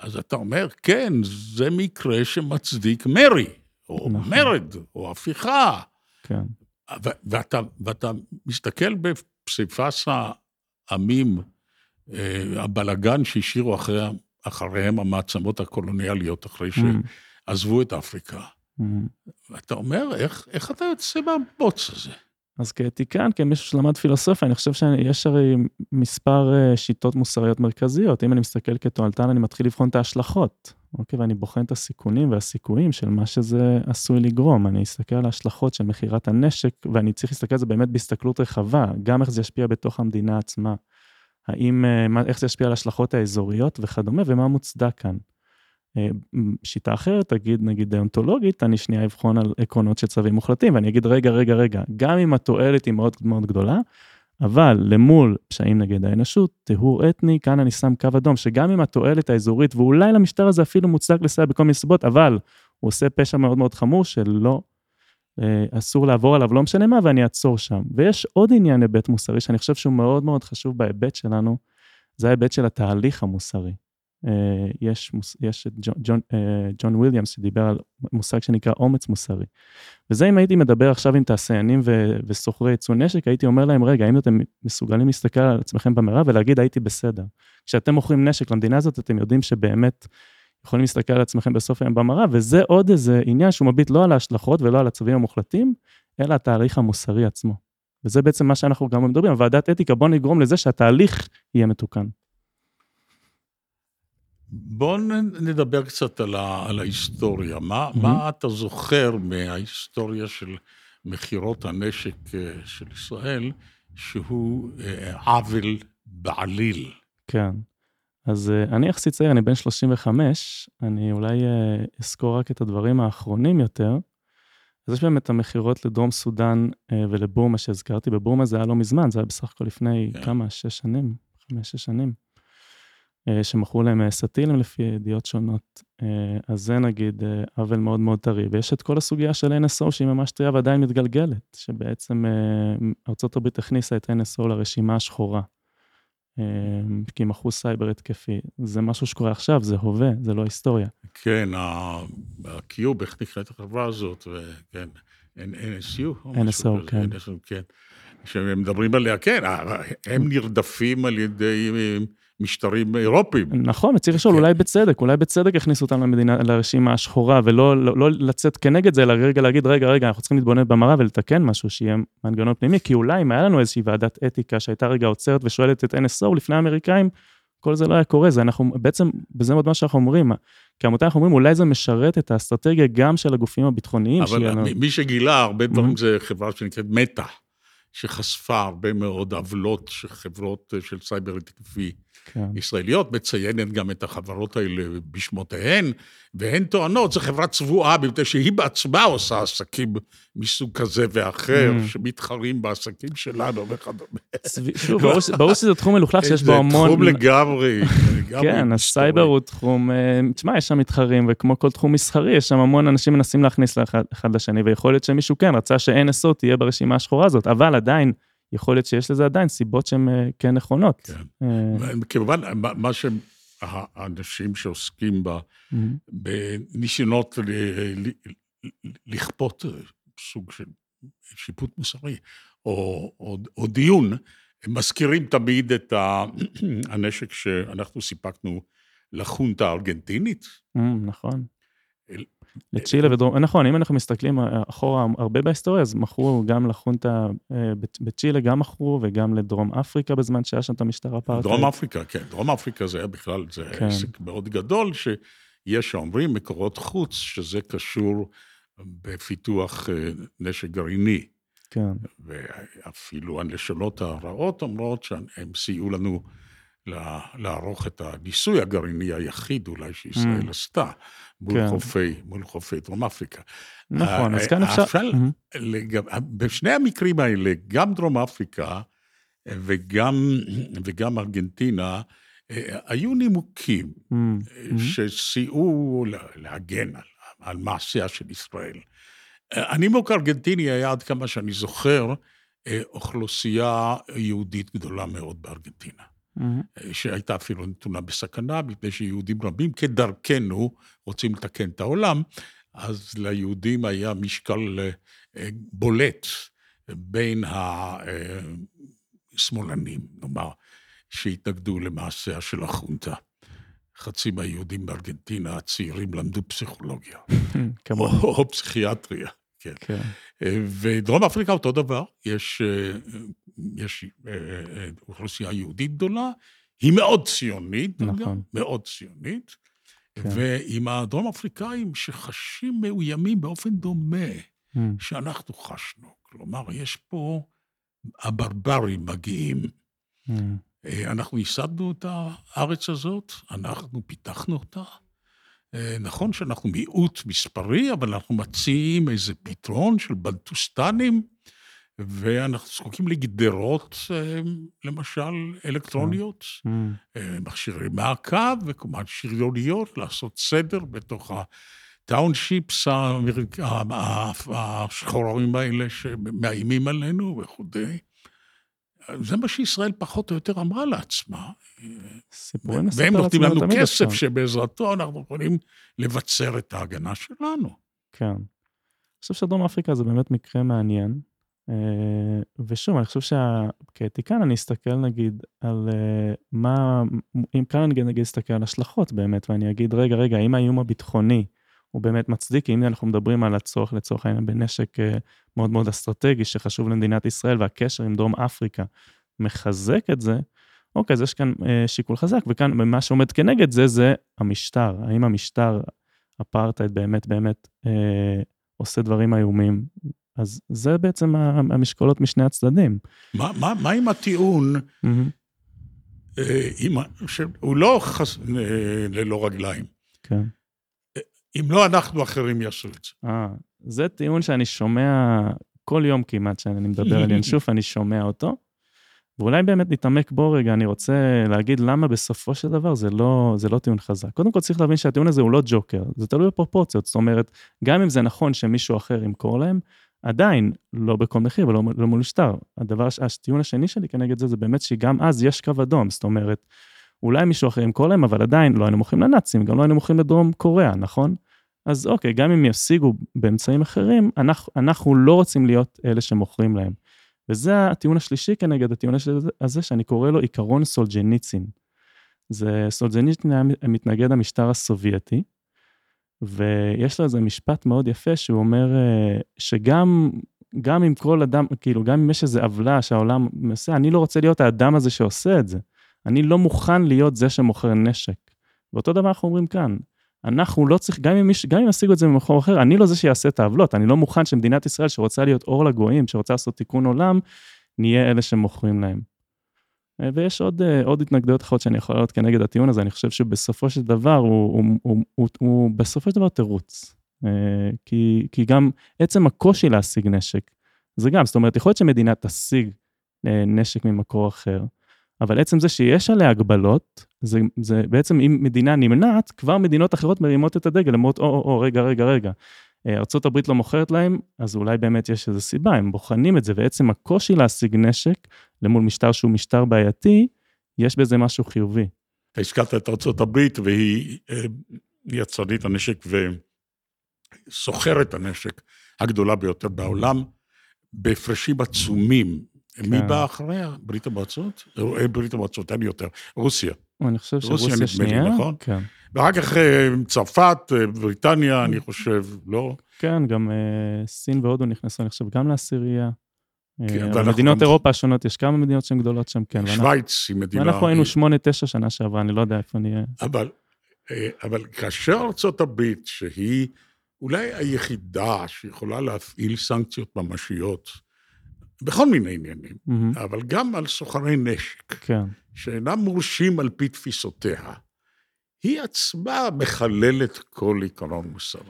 אז אתה אומר, כן, זה מקרה שמצדיק מרי, או נכון. מרד, או הפיכה. כן, ואתה, ואתה מסתכל בפסיפס העמים, אה, הבלגן שהשאירו אחרי, אחריהם המעצמות הקולוניאליות, אחרי Mm, שעזבו את אפריקה. ואתה אומר, איך, איך אתה יוצא מהבוץ הזה? אז כאתיקן, כמישהו שלמד פילוסופיה, אני חושב שיש הרי מספר אה, שיטות מוסריות מרכזיות. אם אני מסתכל כתועלתן, אני מתחיל לבחון את ההשלכות, אוקיי? ואני בוחן את הסיכונים והסיכויים של מה שזה עשוי לגרום. אני אסתכל על ההשלכות של מכירת הנשק, ואני צריך להסתכל על זה באמת בהסתכלות רחבה, גם איך זה ישפיע בתוך המדינה עצמה. האם, אה, איך זה ישפיע על ההשלכות האזוריות וכדומה, ומה מוצדק כאן. אה, שיטה אחרת, תגיד נגיד דאונטולוגית, אני שנייה אבחון על עקרונות של צווים מוחלטים, ואני אגיד רגע, רגע, רגע, גם אם התועלת היא מאוד מאוד גדולה, אבל למול פשעים נגד האנושות, טיהור אתני, כאן אני שם קו אדום, שגם אם התועלת האזורית, ואולי למשטר הזה אפילו מוצדק לסייע בכל מיני סיבות, אבל הוא עושה פשע מאוד מאוד חמור שלא, אה, אסור לעבור עליו, לא משנה מה, ואני אעצור שם. ויש עוד עניין היבט מוסרי שאני חושב שהוא מאוד מאוד חשוב בהיבט שלנו, זה ההיבט של התהליך המוסרי. אה, יש, יש את ג'ון, אה, ג'ון וויליאמס שדיבר על מושג שנקרא אומץ מוסרי. וזה אם הייתי מדבר עכשיו עם תעשיינים וסוחרי ייצוא נשק, הייתי אומר להם, רגע, האם אתם מסוגלים להסתכל על עצמכם במראה ולהגיד הייתי בסדר. כשאתם מוכרים נשק למדינה הזאת, אתם יודעים שבאמת יכולים להסתכל על עצמכם בסוף היום במראה, וזה עוד איזה עניין שהוא מביט לא על ההשלכות ולא על הצווים המוחלטים, אלא התהליך המוסרי עצמו. וזה בעצם מה שאנחנו גם מדברים, ועדת אתיקה, בוא נגרום לזה שהתהליך יהיה מתוקן. בואו נדבר קצת על, ה, על ההיסטוריה. מה, mm-hmm. מה אתה זוכר מההיסטוריה של מכירות הנשק אה, של ישראל, שהוא אה, עוול בעליל? כן. אז אה, אני יחסית צעיר, אני בן 35, אני אולי אזכור רק את הדברים האחרונים יותר. אז יש באמת המכירות לדרום סודאן ולבורמה שהזכרתי, בבורמה זה היה לא מזמן, זה היה בסך הכל לפני כן. כמה, שש שנים, חמש, שש שנים. אה, שמכרו להם אה, טילים לפי ידיעות שונות. אה, אז זה נגיד עוול מאוד מאוד טרי. ויש את כל הסוגיה של NSO שהיא ממש טריה ועדיין מתגלגלת, שבעצם ארה"ב הכניסה את NSO לרשימה השחורה. כי מכרו סייבר התקפי. זה משהו שקורה עכשיו, זה הווה, זה לא היסטוריה. כן, ה-Cube, איך נקראת החברה הזאת, וכן, NSU? NSO, כן. כן. שהם מדברים עליה, כן, הם נרדפים על ידי משטרים אירופיים. נכון, וצריך לשאול, כן. אולי בצדק, אולי בצדק הכניסו אותם למדינה, לרשימה השחורה, ולא לא, לא לצאת כנגד זה, אלא רגע להגיד, רגע, רגע, אנחנו צריכים להתבונן במראה ולתקן משהו, שיהיה מנגנון פנימי, כי אולי אם היה לנו איזושהי ועדת אתיקה שהייתה רגע עוצרת ושואלת את NSO לפני האמריקאים, כל זה לא היה קורה, זה אנחנו, בעצם, וזה מאוד מה שאנחנו אומרים, כעמותה אנחנו אומרים, אולי זה משרת את האסטרטגיה גם של הגופים הביטחוניים. אבל מי שגילה הרבה דברים mm-hmm. זה חברה שנקראת מטא. שחשפה הרבה מאוד עוולות של חברות של סייבר התקפי כן. ישראליות, מציינת גם את החברות האלה בשמותיהן, והן טוענות, זו חברה צבועה, מפני שהיא בעצמה עושה עסקים מסוג כזה ואחר, mm. שמתחרים בעסקים שלנו וכדומה. שוב, ברור שזה תחום מלוכלך שיש בו המון... זה תחום לגמרי, כן, הסייבר הוא תחום, אה, תשמע, יש שם מתחרים, וכמו כל תחום מסחרי, יש שם המון אנשים מנסים להכניס אחד לשני, ויכול להיות שמישהו כן רצה ש-NSO תהיה ברשימה השחורה הזאת, אבל עדיין, יכול להיות שיש לזה עדיין סיבות שהן אה, כן נכונות. כן. אה, כמובן, מה שהאנשים שעוסקים mm-hmm. בניסיונות לכפות סוג של שיפוט מוסרי, או, או, או דיון, הם מזכירים תמיד את הנשק שאנחנו סיפקנו לחונטה הארגנטינית. Mm, נכון. לצ'ילה ודרום, נכון, אם אנחנו מסתכלים אחורה הרבה בהיסטוריה, אז מכרו גם לחונטה אה, בצ'ילה, גם מכרו, וגם לדרום אפריקה בזמן שהיה שם את המשטר אפרטהייד. דרום אפריקה, כן. דרום אפריקה זה היה בכלל, זה כן. עסק מאוד גדול, שיש שאומרים מקורות חוץ, שזה קשור בפיתוח אה, נשק גרעיני. כן. ואפילו הנשנות הרעות אומרות שהם סייעו לנו לערוך את הניסוי הגרעיני היחיד אולי שישראל mm. עשתה מול, כן. חופי, מול חופי דרום אפריקה. נכון, אז כאן אפשר... אפשר mm-hmm. לגב, בשני המקרים האלה, גם דרום אפריקה וגם, וגם ארגנטינה, אה, היו נימוקים mm-hmm. שסייעו להגן על, על מעשיה של ישראל. הנימוק הארגנטיני היה, עד כמה שאני זוכר, אה, אוכלוסייה יהודית גדולה מאוד בארגנטינה. mm-hmm. שהייתה אפילו נתונה בסכנה, מפני שיהודים רבים כדרכנו רוצים לתקן את העולם, אז ליהודים היה משקל אה, בולט בין השמאלנים, נאמר, שהתנגדו למעשיה של החונטה. חצי מהיהודים בארגנטינה הצעירים למדו פסיכולוגיה. או, או פסיכיאטריה. כן. כן. ודרום אפריקה אותו דבר, יש, אה, יש אה, אה, אוכלוסייה יהודית גדולה, היא מאוד ציונית, נכון. מאוד ציונית, כן. ועם הדרום אפריקאים שחשים מאוימים באופן דומה Mm, שאנחנו חשנו. כלומר, יש פה, הברברים מגיעים. Mm, אה, אנחנו ייסדנו את הארץ הזאת, אנחנו פיתחנו אותה. אה, נכון שאנחנו מיעוט מספרי, אבל אנחנו מציעים איזה פתרון של בנטוסטנים, ואנחנו זקוקים לגדרות, אה, למשל, אלקטרוניות, mm, אה, מכשירי מעקב וכמובן שריוניות, לעשות סדר בתוך ה- ה- השחורים האלה שמאיימים עלינו וכולי. זה מה שישראל פחות או יותר אמרה לעצמה. סיפורים נספר והם נותנים לעצמנו לנו תמיד כסף עכשיו. שבעזרתו אנחנו יכולים לבצר את ההגנה שלנו. כן. אני חושב שדרום אפריקה זה באמת מקרה מעניין. אה, ושוב, אני חושב שכאתיקן אני אסתכל נגיד על אה, מה, אם כאן אני נגיד אסתכל על השלכות באמת, ואני אגיד, רגע, רגע, האם האיום הביטחוני הוא באמת מצדיק, אם אנחנו מדברים על הצורך לצורך העניין בנשק אה, מאוד מאוד אסטרטגי שחשוב למדינת ישראל, והקשר עם דרום אפריקה מחזק את זה, אוקיי, אז יש כאן אה, שיקול חזק, וכאן מה שעומד כנגד זה, זה המשטר. האם המשטר אפרטהייד באמת באמת אה, עושה דברים איומים? אז זה בעצם המשקולות משני הצדדים. מה, מה, מה עם הטיעון, מהמם, אה, עם, שהוא לא חס, אה, ללא רגליים? כן. אם לא אנחנו, אחרים יעשו את זה. אה, זה טיעון שאני שומע כל יום כמעט, שאני מדבר על ינשוף, אני שומע אותו. ואולי באמת נתעמק בו רגע, אני רוצה להגיד למה בסופו של דבר זה לא, זה לא טיעון חזק. קודם כל צריך להבין שהטיעון הזה הוא לא ג'וקר, זה תלוי בפרופורציות. זאת אומרת, גם אם זה נכון שמישהו אחר ימכור להם, עדיין לא בכל מחיר ולא לא מול שטר. הדבר, הטיעון השני שלי כנגד זה, זה באמת שגם אז יש קו אדום. זאת אומרת, אולי מישהו אחר ימכור להם, אבל עדיין לא היינו מוכרים לנאצים, גם לא היינו מוכרים לדרום קוריאה, נכון? אז אוקיי, גם אם ישיגו באמצעים אחרים, אנחנו, אנחנו לא רוצים להיות אלה שמוכרים להם. וזה הטיעון השלישי כנגד הטיעון הזה- שאני קורא לו עיקרון סולג'ניצין. זה סולג'ניצין היה מתנגד למשטר הסובייטי, ויש לו איזה משפט מאוד יפה שהוא אומר אה, שגם גם אם כל אדם, כאילו, גם אם יש איזו עוולה שהעולם עושה, אני לא רוצה להיות האדם הזה שעושה את זה. אני לא מוכן להיות זה שמוכר נשק. ואותו דבר אנחנו אומרים כאן. אנחנו לא צריך, גם אם, מיש, גם אם ישיגו את זה ממקום אחר, אני לא זה שיעשה את העוולות, אני לא מוכן שמדינת ישראל שרוצה להיות אור לגויים, שרוצה לעשות תיקון עולם, נהיה אלה שמוכרים להם. אה, ויש עוד, אה, עוד התנגדויות אחרות שאני יכול להעלות כנגד הטיעון הזה, אני חושב שבסופו של דבר הוא, הוא, הוא, הוא, הוא בסופו של דבר תירוץ. אה, כי, כי גם עצם הקושי להשיג נשק, זה גם, זאת אומרת, יכול להיות שמדינה תשיג נשק ממקור אחר, אבל עצם זה שיש עליה הגבלות, זה, זה בעצם אם מדינה נמנעת, כבר מדינות אחרות מרימות את הדגל, אומרות, או, או, או, רגע, רגע, רגע. אה, ארה"ב לא מוכרת להם, אז אולי באמת יש איזו סיבה, הם בוחנים את זה, ועצם הקושי להשיג נשק למול משטר שהוא משטר בעייתי, יש בזה משהו חיובי. הזכרת את הברית, והיא אה, יצרנית הנשק וסוחרת הנשק הגדולה ביותר בעולם, בהפרשים עצומים. מי כן. בא אחריה? ברית המועצות? אה, ברית המועצות, אין יותר. רוסיה. אני חושב רוסיה שרוסיה שנייה, נכון? כן. ואחר כך אה, צרפת, אה, בריטניה, אני חושב, לא? כן, גם סין והודו נכנסו, אני חושב, גם לעשירייה. כן, מדינות אירופה השונות, יש כמה מדינות שהן גדולות שם, כן. שווייץ היא מדינה... ואנחנו היינו שמונה, תשע שנה שעברה, אני לא יודע איפה נהיה. אבל, אבל כאשר ארצות הברית, שהיא אולי היחידה שיכולה להפעיל סנקציות ממשיות בכל מיני עניינים, מהמם, אבל גם על סוחרי נשק, כן, שאינם מורשים על פי תפיסותיה, היא עצמה מחללת כל עיקרון מוסרי.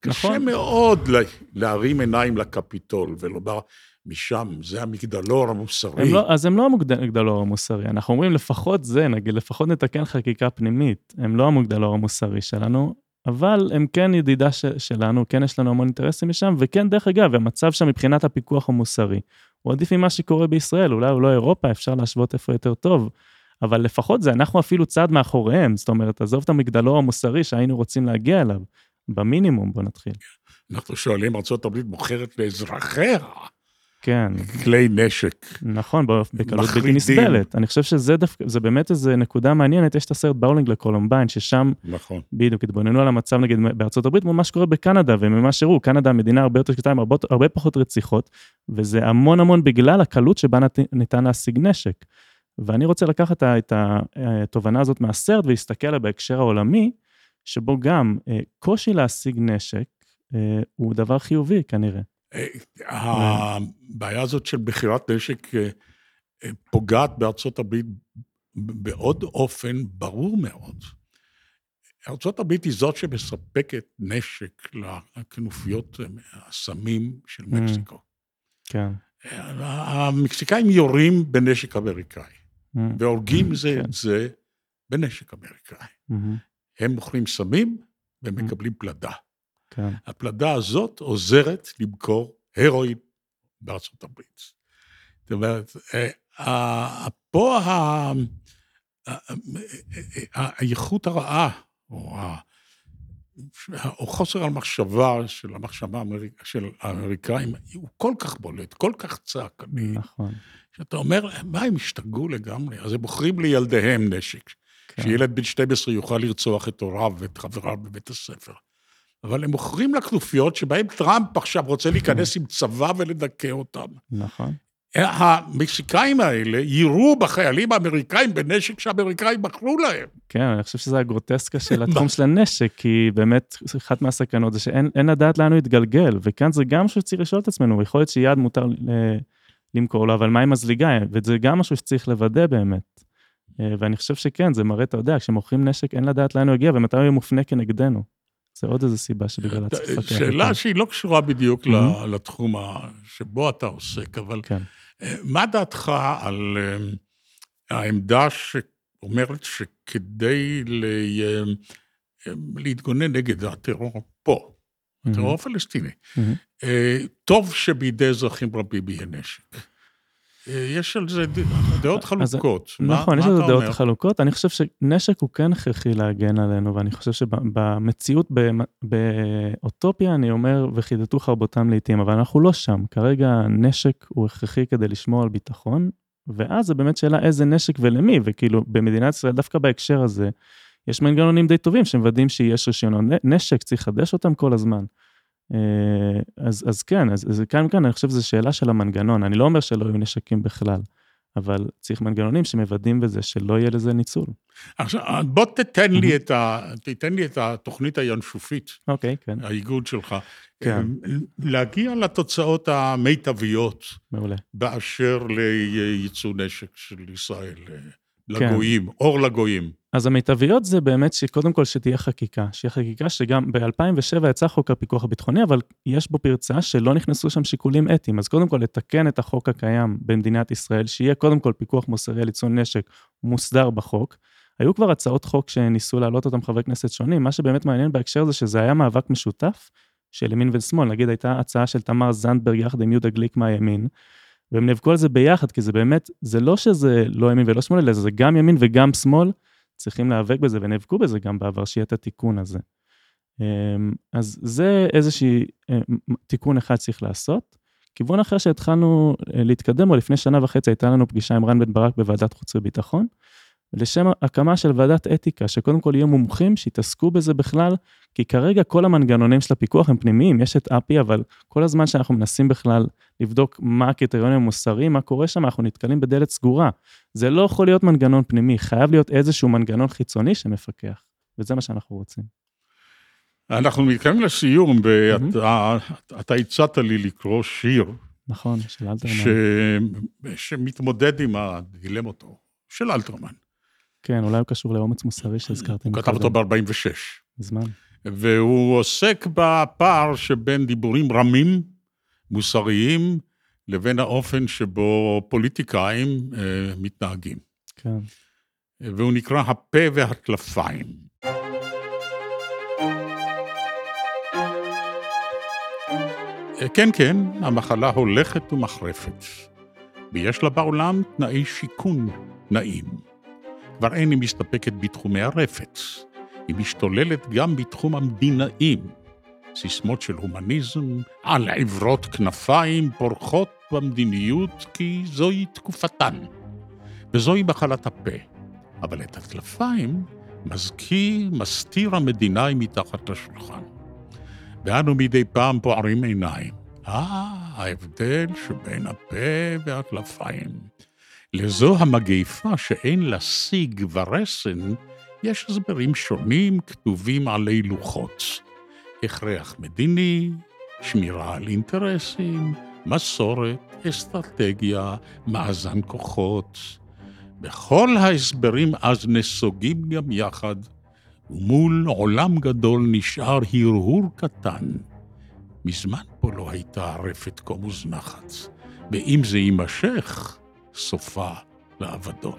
קשה נכון. מאוד לה- להרים עיניים לקפיטול ולומר, משם זה המגדלור המוסרי. הם לא, אז הם לא המגדלור המוסרי, אנחנו אומרים לפחות זה, נגיד, לפחות נתקן חקיקה פנימית, הם לא המגדלור המוסרי שלנו, אבל הם כן ידידה ש, שלנו, כן יש לנו המון אינטרסים משם, וכן, דרך אגב, המצב שם מבחינת הפיקוח המוסרי, הוא עדיף ממה שקורה בישראל, אולי הוא לא אירופה, אפשר להשוות איפה יותר טוב, אבל לפחות זה, אנחנו אפילו צעד מאחוריהם, זאת אומרת, עזוב את המגדלור המוסרי שהיינו רוצים להגיע אליו, במינימום, בוא נתחיל. אנחנו שואלים, ארה"ב מוכרת לאזרחיה כן. כלי נשק. נכון, בקלות בלתי. נסבלת. אני חושב שזה דווקא, זה באמת איזה נקודה מעניינת, יש את הסרט באולינג לקולומביין, ששם נכון. בדיוק התבוננו על המצב נגיד בארצות הברית, מול מה שקורה בקנדה, וממה שראו, קנדה מדינה הרבה יותר שקטה עם הרבה, הרבה פחות רציחות, וזה המון המון בגלל הקלות שבה נת, ניתן להשיג נשק. ואני רוצה לקחת את התובנה הזאת מהסרט ולהסתכל עליה בהקשר העולמי, שבו גם אה, קושי להשיג נשק אה, הוא דבר חיובי כנראה. הבעיה הזאת של מכירת נשק אה, אה, פוגעת בארצות הברית בעוד אופן ברור מאוד. ארצות הברית היא זאת שמספקת נשק לכנופיות אה, הסמים של מקסיקו. כן. המקסיקאים יורים בנשק אמריקאי, Mm, והורגים זה כן. את זה בנשק אמריקאי. מהמם, הם מוכרים סמים ומקבלים פלדה. כן. הפלדה הזאת עוזרת למכור הרואין בארצות הברית. זאת אומרת, אה, אה, פה ה- ה- ה- ה- האיכות הרעה, או ה- או חוסר המחשבה של המחשבה האמריק- של האמריקאים, הוא כל כך בולט, כל כך צעקני, נכון. שאתה אומר, מה, הם השתגעו לגמרי? אז הם מוכרים לילדיהם נשק. כן. שילד בן 12 יוכל לרצוח את הוריו ואת חבריו בבית הספר. אבל הם מוכרים לכנופיות שבהם טראמפ עכשיו רוצה להיכנס עם צבא ולדכא אותם. נכון. המקסיקאים האלה יירו בחיילים האמריקאים בנשק שהאמריקאים מכרו להם. כן, אני חושב שזה הגרוטסקה של התחום של הנשק, כי באמת, אחת מהסכנות זה שאין אין לדעת לאן הוא יתגלגל, וכאן זה גם משהו שצריך לשאול את עצמנו, יכול להיות שיד מותר למכור לו, אבל מה עם הזליגה? וזה גם משהו שצריך לוודא באמת. אה, ואני חושב שכן, זה מראה, אתה יודע, כשמוכרים נשק אין לדעת לאן הוא יגיע, ומתי הוא יהיה מופנה כנגדנו. זה עוד איזו סיבה שבגללה צריך לפקח. שאלה. שהיא לא קשורה בדיוק Mhm. לתחום שבו אתה עוסק, אבל כן. אה, מה דעתך על אה, העמדה שאומרת שכדי אה, להתגונן נגד הטרור פה, הטרור הפלסטיני, מהמם. אה, טוב שבידי אזרחים רבים יהיה נשק. אה, יש על זה דעות חלוקות. מה- נכון, יש מה לזה אתה דעות אומר? חלוקות. אני חושב שנשק הוא כן הכרחי להגן עלינו, ואני חושב שבמציאות, באוטופיה, אני אומר, וחידתו חרבותם לעיתים, אבל אנחנו לא שם. כרגע נשק הוא הכרחי כדי לשמור על ביטחון, ואז זה באמת שאלה איזה נשק ולמי, וכאילו, במדינת ישראל, דווקא בהקשר הזה, יש מנגנונים די טובים שמוודאים שיש רישיונות נשק, צריך לחדש אותם כל הזמן. אה, אז, אז כן, אז, אז כאן, כאן, אני חושב שזו שאלה של המנגנון. אני לא אומר שלא יהיו נשקים בכלל. אבל צריך מנגנונים שמוודאים בזה שלא יהיה לזה ניצול. עכשיו, בוא תתן. לי את ה- תיתן לי את התוכנית הינשופית, אוקיי, כן, האיגוד שלך. כן. להגיע לתוצאות המיטביות מעולה. באשר לייצוא נשק של ישראל אה, כן. לגויים, אור לגויים. אז המיטביות זה באמת שקודם כל שתהיה חקיקה, שיהיה חקיקה שגם ב-2007 יצא חוק הפיקוח הביטחוני, אבל יש בו פרצה שלא נכנסו שם שיקולים אתיים. אז קודם כל לתקן את החוק הקיים במדינת ישראל, שיהיה קודם כל פיקוח מוסרי על ייצוא נשק מוסדר בחוק. היו כבר הצעות חוק שניסו להעלות אותם חברי כנסת שונים, מה שבאמת מעניין בהקשר זה שזה היה מאבק משותף של ימין ושמאל, נגיד הייתה הצעה של תמר זנדברג יחד עם יהודה גליק מהימין, והם נאבקו על זה ביחד, כי זה באמת, זה לא שזה לא ימין ולא שמאל, אלא זה גם ימין וגם שמאל, צריכים להיאבק בזה, ונאבקו בזה גם בעבר, שיהיה את התיקון הזה. אמ, אז זה איזשהי אמ, תיקון אחד צריך לעשות. כיוון אחר שהתחלנו אה, להתקדם בו, לפני שנה וחצי הייתה לנו פגישה עם רן בן ברק בוועדת חוץ וביטחון, לשם הקמה של ועדת אתיקה, שקודם כל יהיו מומחים שיתעסקו בזה בכלל, כי כרגע כל המנגנונים של הפיקוח הם פנימיים, יש את אפי, אבל כל הזמן שאנחנו מנסים בכלל לבדוק מה הקריטריונים המוסריים, מה קורה שם, אנחנו נתקלים בדלת סגורה. זה לא יכול להיות מנגנון פנימי, חייב להיות איזשהו מנגנון חיצוני שמפקח, וזה מה שאנחנו רוצים. אנחנו מתקרבים לסיום, ואתה אתה הצעת לי לקרוא שיר נכון, של אלתרמן. ש... שמתמודד עם הדילמות של אלתרמן. כן, אולי הוא קשור לאומץ מוסרי שהזכרתי הוא כתב אותו ב-46. מזמן. והוא עוסק בפער שבין דיבורים רמים, מוסריים, לבין האופן שבו פוליטיקאים אה, מתנהגים. כן. והוא נקרא הפה והטלפיים. אה, כן, כן, המחלה הולכת ומחרפת, ויש לה בעולם תנאי שיכון נעים. כבר אין היא מסתפקת בתחומי הרפת, היא משתוללת גם בתחום המדינאים. סיסמות של הומניזם, על עברות כנפיים פורחות במדיניות כי זוהי תקופתן, וזוהי מחלת הפה. אבל את הטלפיים מזכיר, מסתיר המדינאי מתחת לשולחן. ואנו מדי פעם פוערים עיניים. אה, ההבדל שבין הפה והטלפיים. לזו המגיפה שאין לה שיג ורסן, יש הסברים שונים כתובים עלי לוחות. הכרח מדיני, שמירה על אינטרסים, מסורת, אסטרטגיה, מאזן כוחות. בכל ההסברים אז נסוגים גם יחד, ומול עולם גדול נשאר הרהור קטן. מזמן פה לא הייתה רפת כה מוזנחת, ואם זה יימשך, סופה לאבדון.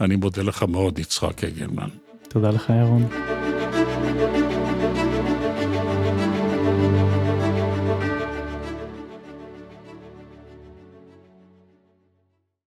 אני מודה לך מאוד, יצחק אגלמן. תודה לך, ירון.